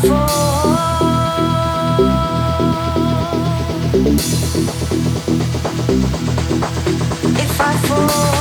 If I fall